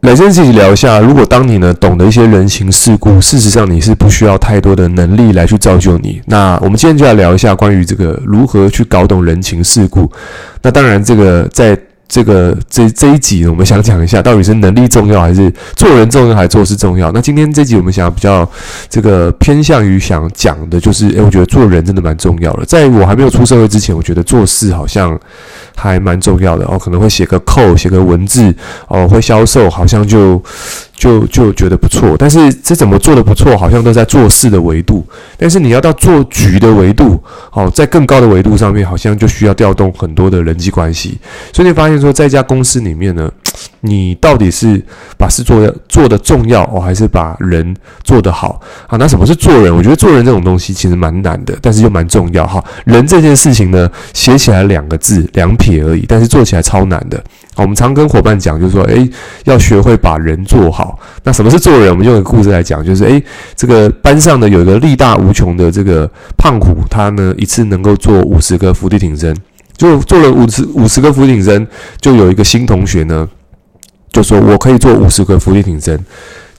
来先自己聊一下，如果当你呢懂得一些人情世故，事实上你是不需要太多的能力来去造就你。那我们今天就要聊一下关于这个如何去搞懂人情世故。那当然，这个在。这个这这一集呢，我们想讲一下，到底是能力重要还是做人重要，还是做事重要？那今天这集我们想比较这个偏向于想讲的，就是，诶，我觉得做人真的蛮重要的。在我还没有出社会之前，我觉得做事好像还蛮重要的哦，可能会写个扣写个文字哦，会销售，好像就。就就觉得不错，但是这怎么做的不错，好像都在做事的维度，但是你要到做局的维度，哦，在更高的维度上面，好像就需要调动很多的人际关系。所以你发现说，在一家公司里面呢，你到底是把事做的做的重要哦，还是把人做得好？好，那什么是做人？我觉得做人这种东西其实蛮难的，但是又蛮重要哈。人这件事情呢，写起来两个字两撇而已，但是做起来超难的。我们常跟伙伴讲，就是说，诶，要学会把人做好。那什么是做人？我们用一个故事来讲，就是诶，这个班上的有一个力大无穷的这个胖虎，他呢一次能够做五十个伏地挺身，就做了五十五十个伏地挺身，就有一个新同学呢就说：“我可以做五十个伏地挺身。”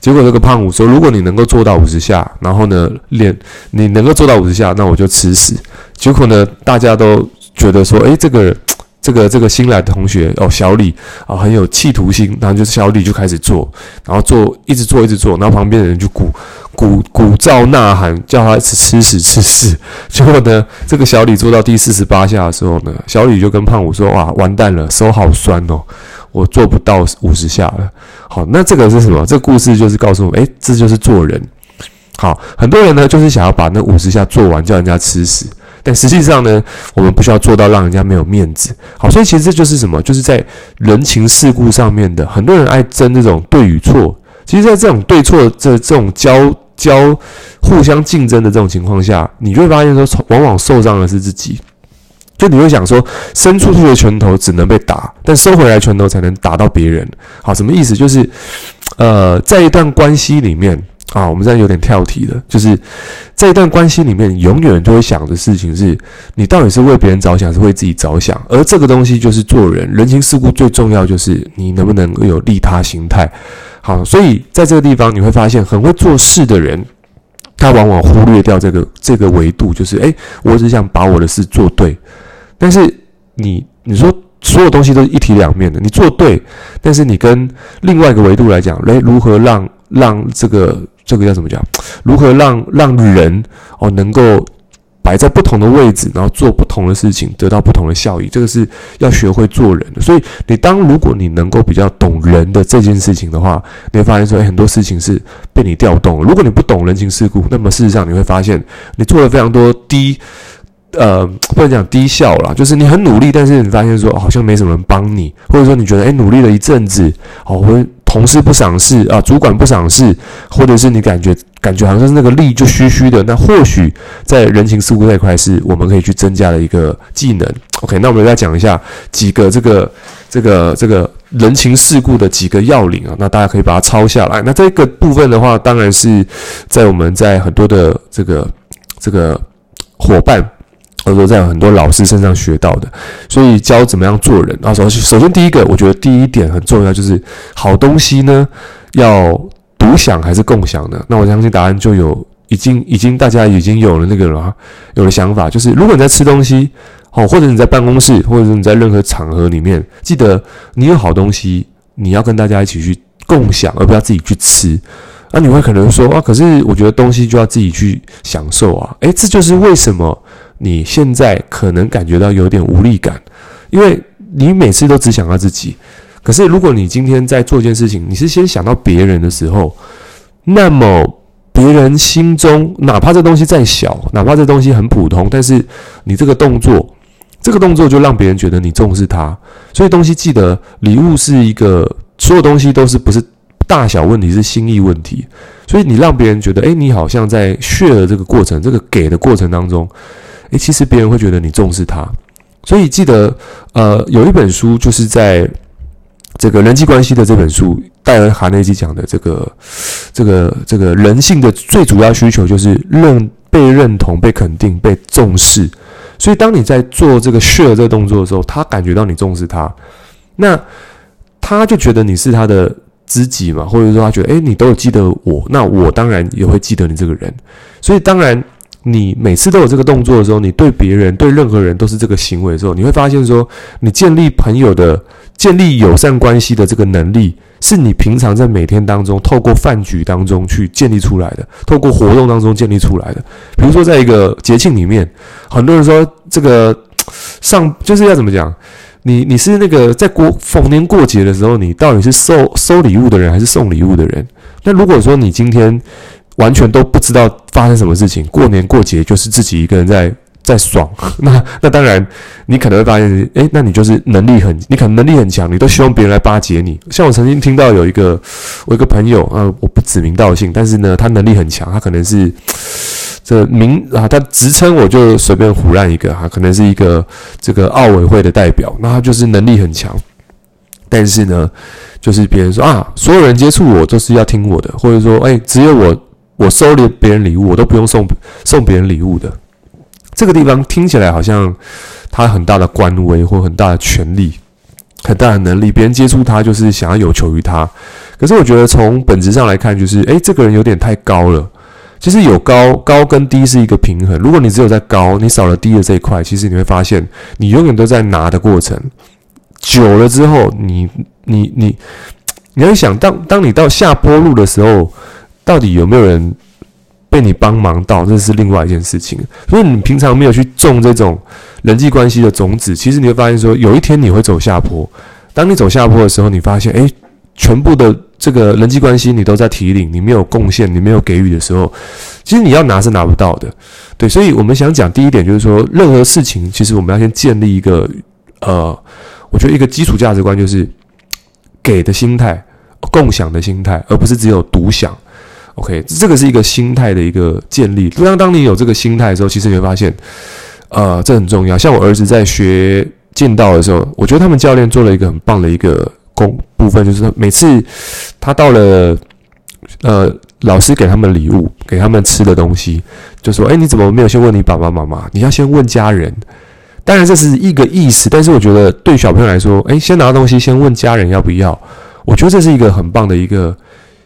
结果这个胖虎说：“如果你能够做到五十下，然后呢练你能够做到五十下，那我就吃屎。”结果呢，大家都觉得说：“诶，这个。”这个这个新来的同学哦，小李啊，很有企图心，然后就是小李就开始做，然后做一直做一直做，然后旁边的人就鼓鼓鼓噪呐喊，叫他吃屎吃屎。结果呢，这个小李做到第四十八下的时候呢，小李就跟胖虎说：“哇，完蛋了，手好酸哦，我做不到五十下了。”好，那这个是什么？这个故事就是告诉我们，诶，这就是做人。好，很多人呢就是想要把那五十下做完，叫人家吃屎。但实际上呢，我们不需要做到让人家没有面子。好，所以其实这就是什么？就是在人情世故上面的，很多人爱争这种对与错。其实，在这种对错这这种交交互相竞争的这种情况下，你就会发现说，往往受伤的是自己。就你会想说，伸出去的拳头只能被打，但收回来拳头才能打到别人。好，什么意思？就是，呃，在一段关系里面。啊，我们现在有点跳题了，就是在一段关系里面，永远都会想的事情是，你到底是为别人着想，是为自己着想？而这个东西就是做人，人情世故最重要就是你能不能有利他心态。好，所以在这个地方你会发现，很会做事的人，他往往忽略掉这个这个维度，就是诶，我只想把我的事做对。但是你你说所有东西都是一体两面的，你做对，但是你跟另外一个维度来讲，诶，如何让让这个。这个要怎么讲？如何让让人哦能够摆在不同的位置，然后做不同的事情，得到不同的效益？这个是要学会做人的。所以，你当如果你能够比较懂人的这件事情的话，你会发现说，诶，很多事情是被你调动。如果你不懂人情世故，那么事实上你会发现，你做了非常多低，呃，不能讲低效啦，就是你很努力，但是你发现说好像没什么人帮你，或者说你觉得诶，努力了一阵子，哦，会。同事不赏识啊，主管不赏识，或者是你感觉感觉好像是那个力就虚虚的，那或许在人情世故这一块是我们可以去增加的一个技能。OK，那我们再讲一下几个这个这个这个人情世故的几个要领啊，那大家可以把它抄下来。那这个部分的话，当然是在我们在很多的这个这个伙伴。或者说在很多老师身上学到的，所以教怎么样做人啊。首先，首先第一个，我觉得第一点很重要，就是好东西呢要独享还是共享呢？那我相信答案就有已经已经大家已经有了那个了，有了想法，就是如果你在吃东西，哦，或者你在办公室，或者是你在任何场合里面，记得你有好东西，你要跟大家一起去共享，而不要自己去吃。那你会可能说啊，可是我觉得东西就要自己去享受啊。诶，这就是为什么。你现在可能感觉到有点无力感，因为你每次都只想到自己。可是，如果你今天在做一件事情，你是先想到别人的时候，那么别人心中哪怕这东西再小，哪怕这东西很普通，但是你这个动作，这个动作就让别人觉得你重视他。所以，东西记得，礼物是一个所有东西都是不是大小问题，是心意问题。所以，你让别人觉得，诶，你好像在血的这个过程，这个给的过程当中。诶，其实别人会觉得你重视他，所以记得，呃，有一本书就是在这个人际关系的这本书，戴尔·卡内基讲的这个，这个，这个人性的最主要需求就是认被认同、被肯定、被重视。所以当你在做这个 share 这个动作的时候，他感觉到你重视他，那他就觉得你是他的知己嘛，或者说他觉得，诶，你都有记得我，那我当然也会记得你这个人。所以，当然你每次都有这个动作的时候，你对别人、对任何人都是这个行为的时候，你会发现说，你建立朋友的、建立友善关系的这个能力，是你平常在每天当中透过饭局当中去建立出来的，透过活动当中建立出来的。比如说，在一个节庆里面，很多人说这个上就是要怎么讲？你你是那个在过逢年过节的时候，你到底是收收礼物的人还是送礼物的人？那如果说你今天完全都不知道发生什么事情，过年过节就是自己一个人在在爽，那那当然你可能会发现，诶，那你就是能力很，你可能能力很强，你都希望别人来巴结你。像我曾经听到有一个我一个朋友，呃，我不指名道姓，但是呢，他能力很强，他可能是。这名啊，他职称我就随便胡烂一个哈，可能是一个这个奥委会的代表，那他就是能力很强，但是呢，就是别人说啊，所有人接触我都是要听我的，或者说，哎，只有我我收留别人礼物，我都不用送送别人礼物的。这个地方听起来好像他很大的官威或很大的权力，很大的能力，别人接触他就是想要有求于他。可是我觉得从本质上来看，就是哎，这个人有点太高了。其实有高高跟低是一个平衡。如果你只有在高，你少了低的这一块，其实你会发现，你永远都在拿的过程。久了之后，你你你，你要想，当当你到下坡路的时候，到底有没有人被你帮忙到？这是另外一件事情。所以你平常没有去种这种人际关系的种子，其实你会发现说，有一天你会走下坡。当你走下坡的时候，你发现，诶，全部的。这个人际关系你都在提领，你没有贡献，你没有给予的时候，其实你要拿是拿不到的，对。所以我们想讲第一点就是说，任何事情其实我们要先建立一个，呃，我觉得一个基础价值观就是给的心态，共享的心态，而不是只有独享。OK，这个是一个心态的一个建立。当当你有这个心态的时候，其实你会发现，呃，这很重要。像我儿子在学剑道的时候，我觉得他们教练做了一个很棒的一个。功部分就是每次他到了，呃，老师给他们礼物，给他们吃的东西，就说：“哎，你怎么没有先问你爸爸妈妈？你要先问家人。”当然这是一个意思，但是我觉得对小朋友来说，哎，先拿东西先问家人要不要，我觉得这是一个很棒的一个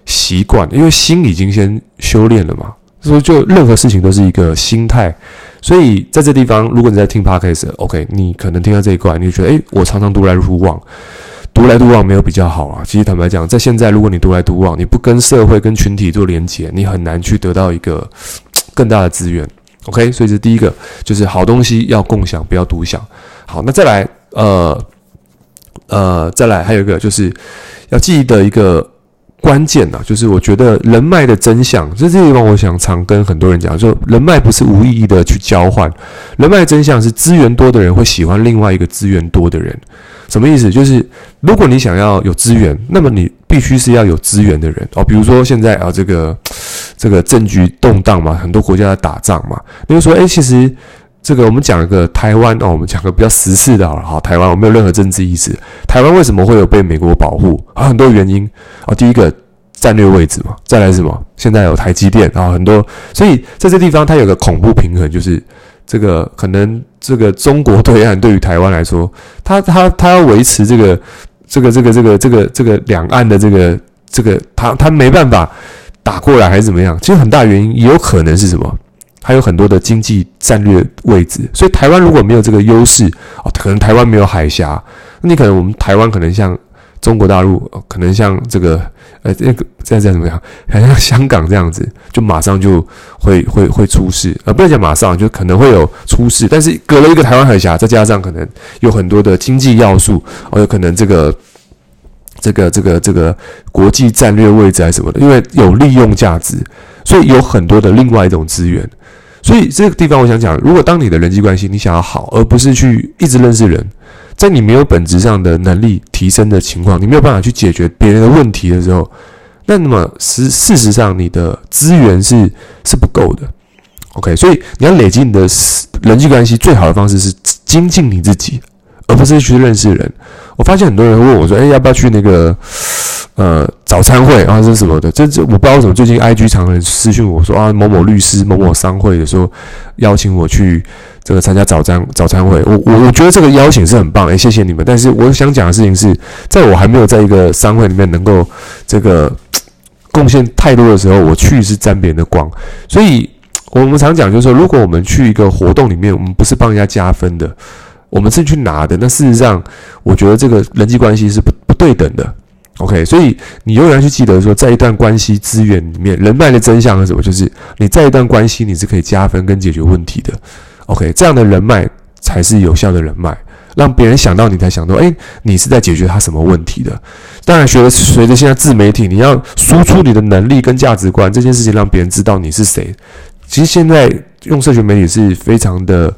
习惯，因为心已经先修炼了嘛。所以就任何事情都是一个心态，所以在这地方，如果你在听 Podcast，OK，你可能听到这一块，你就觉得：“哎，我常常独来独往。”独来独往没有比较好啊。其实坦白讲，在现在，如果你独来独往，你不跟社会、跟群体做连接，你很难去得到一个 更大的资源。OK，所以这第一个就是好东西要共享，不要独享。好，那再来，呃呃，再来还有一个就是要记得一个关键啊，就是我觉得人脉的真相，这这地方我想常跟很多人讲，就人脉不是无意义的去交换，人脉真相是资源多的人会喜欢另外一个资源多的人。什么意思？就是如果你想要有资源，那么你必须是要有资源的人哦。比如说现在啊，这个这个政局动荡嘛，很多国家在打仗嘛。你就说，诶，其实这个我们讲一个台湾哦，我们讲个比较时事的好了。好，台湾我没有任何政治意思。台湾为什么会有被美国保护？啊，很多原因啊。第一个战略位置嘛，再来什么？现在有台积电啊，很多。所以在这地方，它有个恐怖平衡，就是。这个可能，这个中国对岸对于台湾来说，他他他要维持这个这个这个这个这个这个两岸的这个这个，他他没办法打过来还是怎么样？其实很大原因也有可能是什么？还有很多的经济战略位置，所以台湾如果没有这个优势哦，可能台湾没有海峡，那你可能我们台湾可能像。中国大陆可能像这个，呃，这个现在怎么样？好像香港这样子，就马上就会会会出事，呃，不要讲马上，就可能会有出事。但是隔了一个台湾海峡，再加上可能有很多的经济要素，哦，有可能这个这个这个这个国际战略位置还是什么的，因为有利用价值，所以有很多的另外一种资源。所以这个地方我想讲，如果当你的人际关系你想要好，而不是去一直认识人。在你没有本质上的能力提升的情况，你没有办法去解决别人的问题的时候，那么实事实上你的资源是是不够的。OK，所以你要累积你的人际关系，最好的方式是精进你自己，而不是去认识人。我发现很多人问我说：“哎，要不要去那个呃早餐会啊？这什么的？”这这我不知道为什么最近 IG 常常私讯我说：“啊，某某律师、某某商会的时候邀请我去。”这个参加早餐早餐会。我我我觉得这个邀请是很棒，哎，谢谢你们。但是我想讲的事情是，在我还没有在一个商会里面能够这个贡献太多的时候，我去是沾别人的光。所以我们常讲就是说，如果我们去一个活动里面，我们不是帮人家加分的，我们是去拿的。那事实上，我觉得这个人际关系是不不对等的。OK，所以你永远要去记得说，在一段关系资源里面，人脉的真相是什么？就是你在一段关系，你是可以加分跟解决问题的。OK，这样的人脉才是有效的人脉，让别人想到你才想到，诶，你是在解决他什么问题的。当然，学了随着现在自媒体，你要输出你的能力跟价值观这件事情，让别人知道你是谁。其实现在用社群媒体是非常的。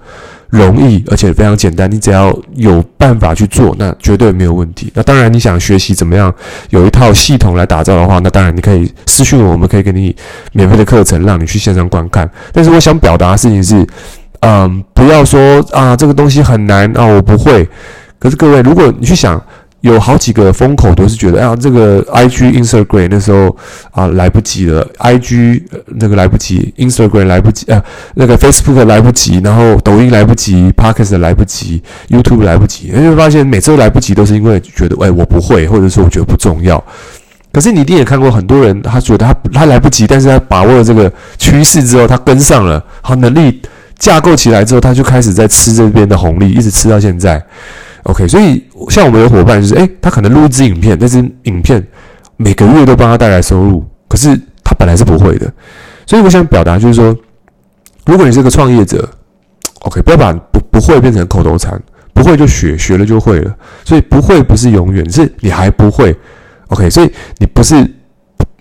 容易，而且非常简单。你只要有办法去做，那绝对没有问题。那当然，你想学习怎么样有一套系统来打造的话，那当然你可以私讯我，我们可以给你免费的课程，让你去线上观看。但是我想表达的事情是，嗯，不要说啊，这个东西很难啊，我不会。可是各位，如果你去想。有好几个风口都是觉得，哎呀，这个 I G Instagram 那时候啊来不及了，I G 那个来不及，Instagram 来不及，啊，那个 Facebook 来不及，然后抖音来不及，Podcast 来不及，YouTube 来不及，你会发现每次都来不及，都是因为觉得，哎，我不会，或者说我觉得不重要。可是你一定也看过很多人，他觉得他他来不及，但是他把握了这个趋势之后，他跟上了，好，能力架构起来之后，他就开始在吃这边的红利，一直吃到现在。OK，所以像我们有伙伴就是，诶，他可能录一支影片，但是影片每个月都帮他带来收入，可是他本来是不会的。所以我想表达就是说，如果你是个创业者，OK，不要把不不会变成口头禅，不会就学，学了就会了。所以不会不是永远，是你还不会。OK，所以你不是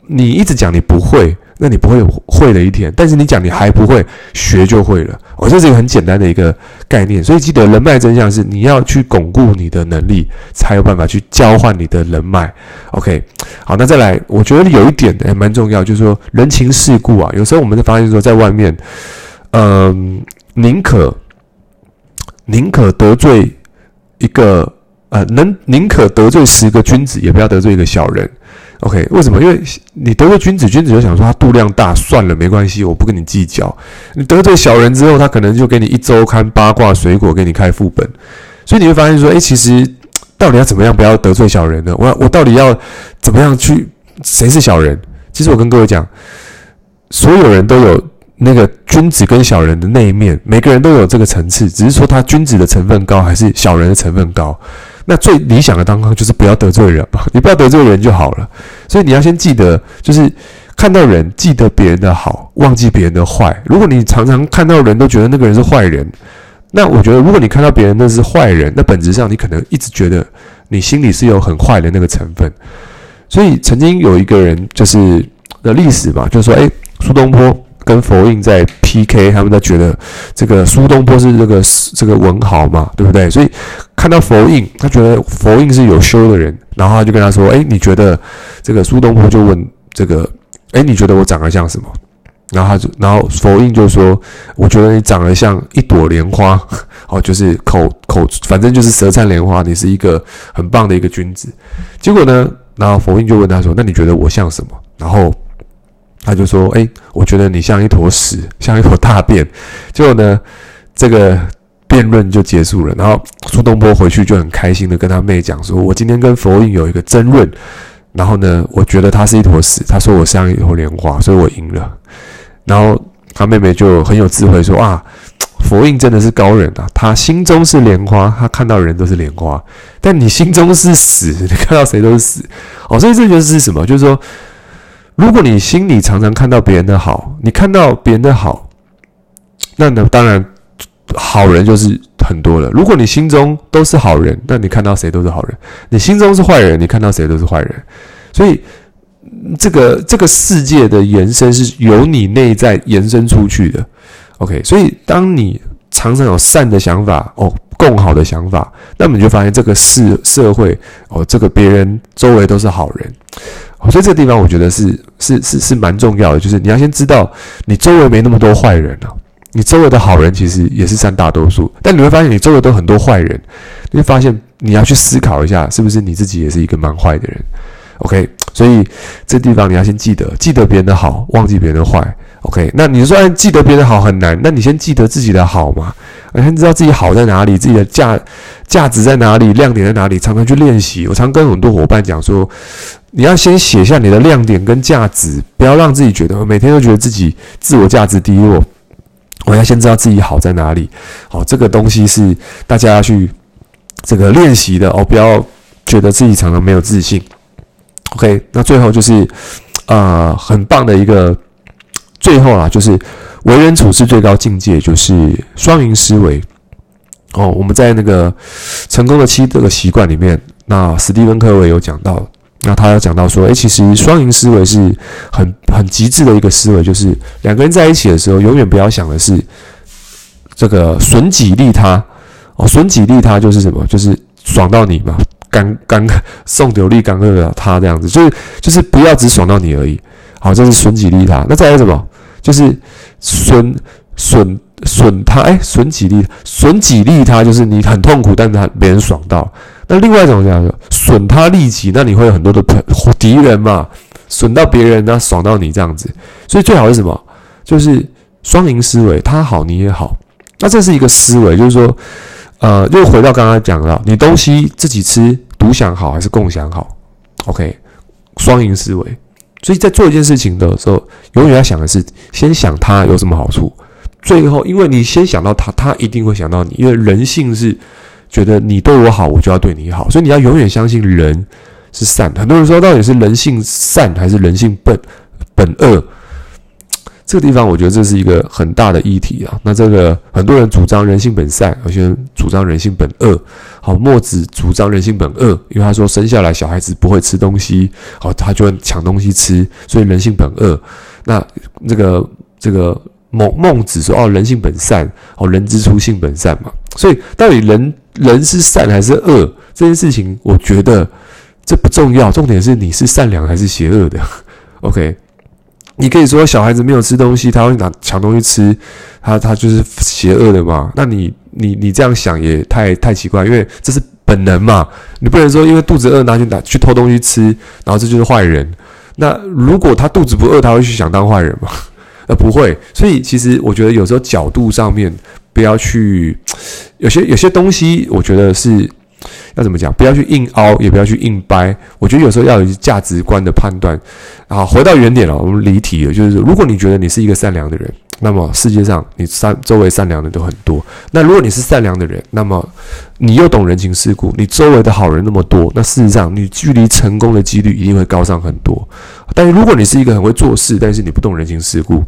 你一直讲你不会。那你不会会的一天，但是你讲你还不会学就会了。哦，这是一个很简单的一个概念，所以记得人脉真相是你要去巩固你的能力，才有办法去交换你的人脉。OK，好，那再来，我觉得有一点也蛮重要，就是说人情世故啊，有时候我们会发现说，在外面，嗯，宁可宁可得罪一个呃，能宁可得罪十个君子，也不要得罪一个小人。OK，为什么？因为你得罪君子，君子就想说他度量大，算了，没关系，我不跟你计较。你得罪小人之后，他可能就给你一周刊八卦水果，给你开副本。所以你会发现说，诶，其实到底要怎么样不要得罪小人呢？我我到底要怎么样去？谁是小人？其实我跟各位讲，所有人都有那个君子跟小人的那一面，每个人都有这个层次，只是说他君子的成分高还是小人的成分高。那最理想的当中就是不要得罪人嘛，你不要得罪人就好了。所以你要先记得，就是看到人记得别人的好，忘记别人的坏。如果你常常看到人都觉得那个人是坏人，那我觉得如果你看到别人那是坏人，那本质上你可能一直觉得你心里是有很坏的那个成分。所以曾经有一个人就是的历史嘛，就是说，诶，苏东坡。跟佛印在 PK，他们在觉得这个苏东坡是这个这个文豪嘛，对不对？所以看到佛印，他觉得佛印是有修的人，然后他就跟他说：“诶，你觉得这个苏东坡就问这个，诶，你觉得我长得像什么？”然后他就，然后佛印就说：“我觉得你长得像一朵莲花，哦，就是口口，反正就是舌灿莲花，你是一个很棒的一个君子。”结果呢，然后佛印就问他说：“那你觉得我像什么？”然后。他就说：“哎，我觉得你像一坨屎，像一坨大便。”结果呢，这个辩论就结束了。然后苏东坡回去就很开心的跟他妹讲说：“我今天跟佛印有一个争论，然后呢，我觉得他是一坨屎，他说我像一坨莲花，所以我赢了。”然后他妹妹就很有智慧说：“啊，佛印真的是高人啊！他心中是莲花，他看到人都是莲花，但你心中是屎，你看到谁都是屎。哦，所以这就是什么？就是说。”如果你心里常常看到别人的好，你看到别人的好，那呢，当然好人就是很多了。如果你心中都是好人，那你看到谁都是好人；你心中是坏人，你看到谁都是坏人。所以，这个这个世界的延伸是由你内在延伸出去的。OK，所以当你常常有善的想法，哦，共好的想法，那么你就发现这个世社会，哦，这个别人周围都是好人。所以这个地方我觉得是是是是蛮重要的，就是你要先知道你周围没那么多坏人啊，你周围的好人其实也是占大多数，但你会发现你周围都很多坏人，你会发现你要去思考一下，是不是你自己也是一个蛮坏的人？OK，所以这地方你要先记得，记得别人的好，忘记别人的坏。OK，那你说记得别人的好很难，那你先记得自己的好嘛，你先知道自己好在哪里，自己的价价值在哪里，亮点在哪里，常常去练习。我常跟很多伙伴讲说，你要先写下你的亮点跟价值，不要让自己觉得每天都觉得自己自我价值低落。我要先知道自己好在哪里，好，这个东西是大家要去这个练习的哦，不要觉得自己常常没有自信。OK，那最后就是啊、呃，很棒的一个。最后啊，就是为人处事最高境界就是双赢思维哦。我们在那个成功的七这个习惯里面，那史蒂芬柯维有讲到，那他有讲到说，诶，其实双赢思维是很很极致的一个思维，就是两个人在一起的时候，永远不要想的是这个损己利他哦，损己利他就是什么？就是爽到你嘛，刚刚送酒力，刚饿了他这样子，就是就是不要只爽到你而已。好，这是损己利他。那再来什么？就是损损损他，哎，损己利损己利他，就是你很痛苦，但是他别人爽到。那另外一种叫做损他利己，那你会有很多的朋敌人嘛，损到别人，那爽到你这样子。所以最好是什么？就是双赢思维，他好你也好。那这是一个思维，就是说，呃，又回到刚刚讲了，你东西自己吃，独享好还是共享好？OK，双赢思维。所以在做一件事情的时候，永远要想的是先想他有什么好处，最后，因为你先想到他，他一定会想到你，因为人性是觉得你对我好，我就要对你好，所以你要永远相信人是善。很多人说，到底是人性善还是人性本本恶？这个地方，我觉得这是一个很大的议题啊。那这个很多人主张人性本善，有些人主张人性本恶。好，墨子主张人性本恶，因为他说生下来小孩子不会吃东西，好，他就会抢东西吃，所以人性本恶。那这个这个孟孟子说哦，人性本善，哦，人之初性本善嘛。所以到底人人是善还是恶这件事情，我觉得这不重要，重点是你是善良还是邪恶的。OK。你可以说小孩子没有吃东西，他会拿抢东西吃，他他就是邪恶的嘛？那你你你这样想也太太奇怪，因为这是本能嘛。你不能说因为肚子饿拿去拿去偷东西吃，然后这就是坏人。那如果他肚子不饿，他会去想当坏人吗？呃，不会。所以其实我觉得有时候角度上面不要去，有些有些东西我觉得是。要怎么讲？不要去硬凹，也不要去硬掰。我觉得有时候要有价值观的判断。啊，回到原点了，我们离题了。就是如果你觉得你是一个善良的人，那么世界上你善周围善良的都很多。那如果你是善良的人，那么你又懂人情世故，你周围的好人那么多，那事实上你距离成功的几率一定会高上很多。但是如果你是一个很会做事，但是你不懂人情世故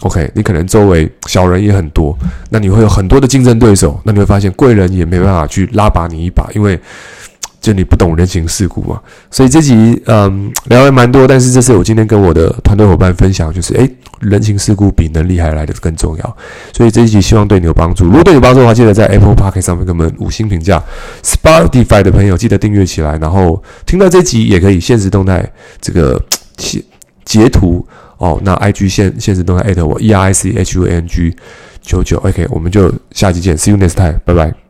，OK，你可能周围小人也很多，那你会有很多的竞争对手，那你会发现贵人也没办法去拉拔你一把，因为就你不懂人情世故嘛。所以这集嗯聊了蛮多，但是这是我今天跟我的团队伙伴分享，就是诶，人情世故比能力还来得更重要。所以这一集希望对你有帮助。如果对你有帮助的话，记得在 Apple Podcast 上面给我们五星评价。Spotify 的朋友记得订阅起来，然后听到这集也可以现实动态这个截截图。哦，那 I G 现现实动态艾特我 E R I C H U N G 九九，OK，我们就下期见，See you next time，拜拜。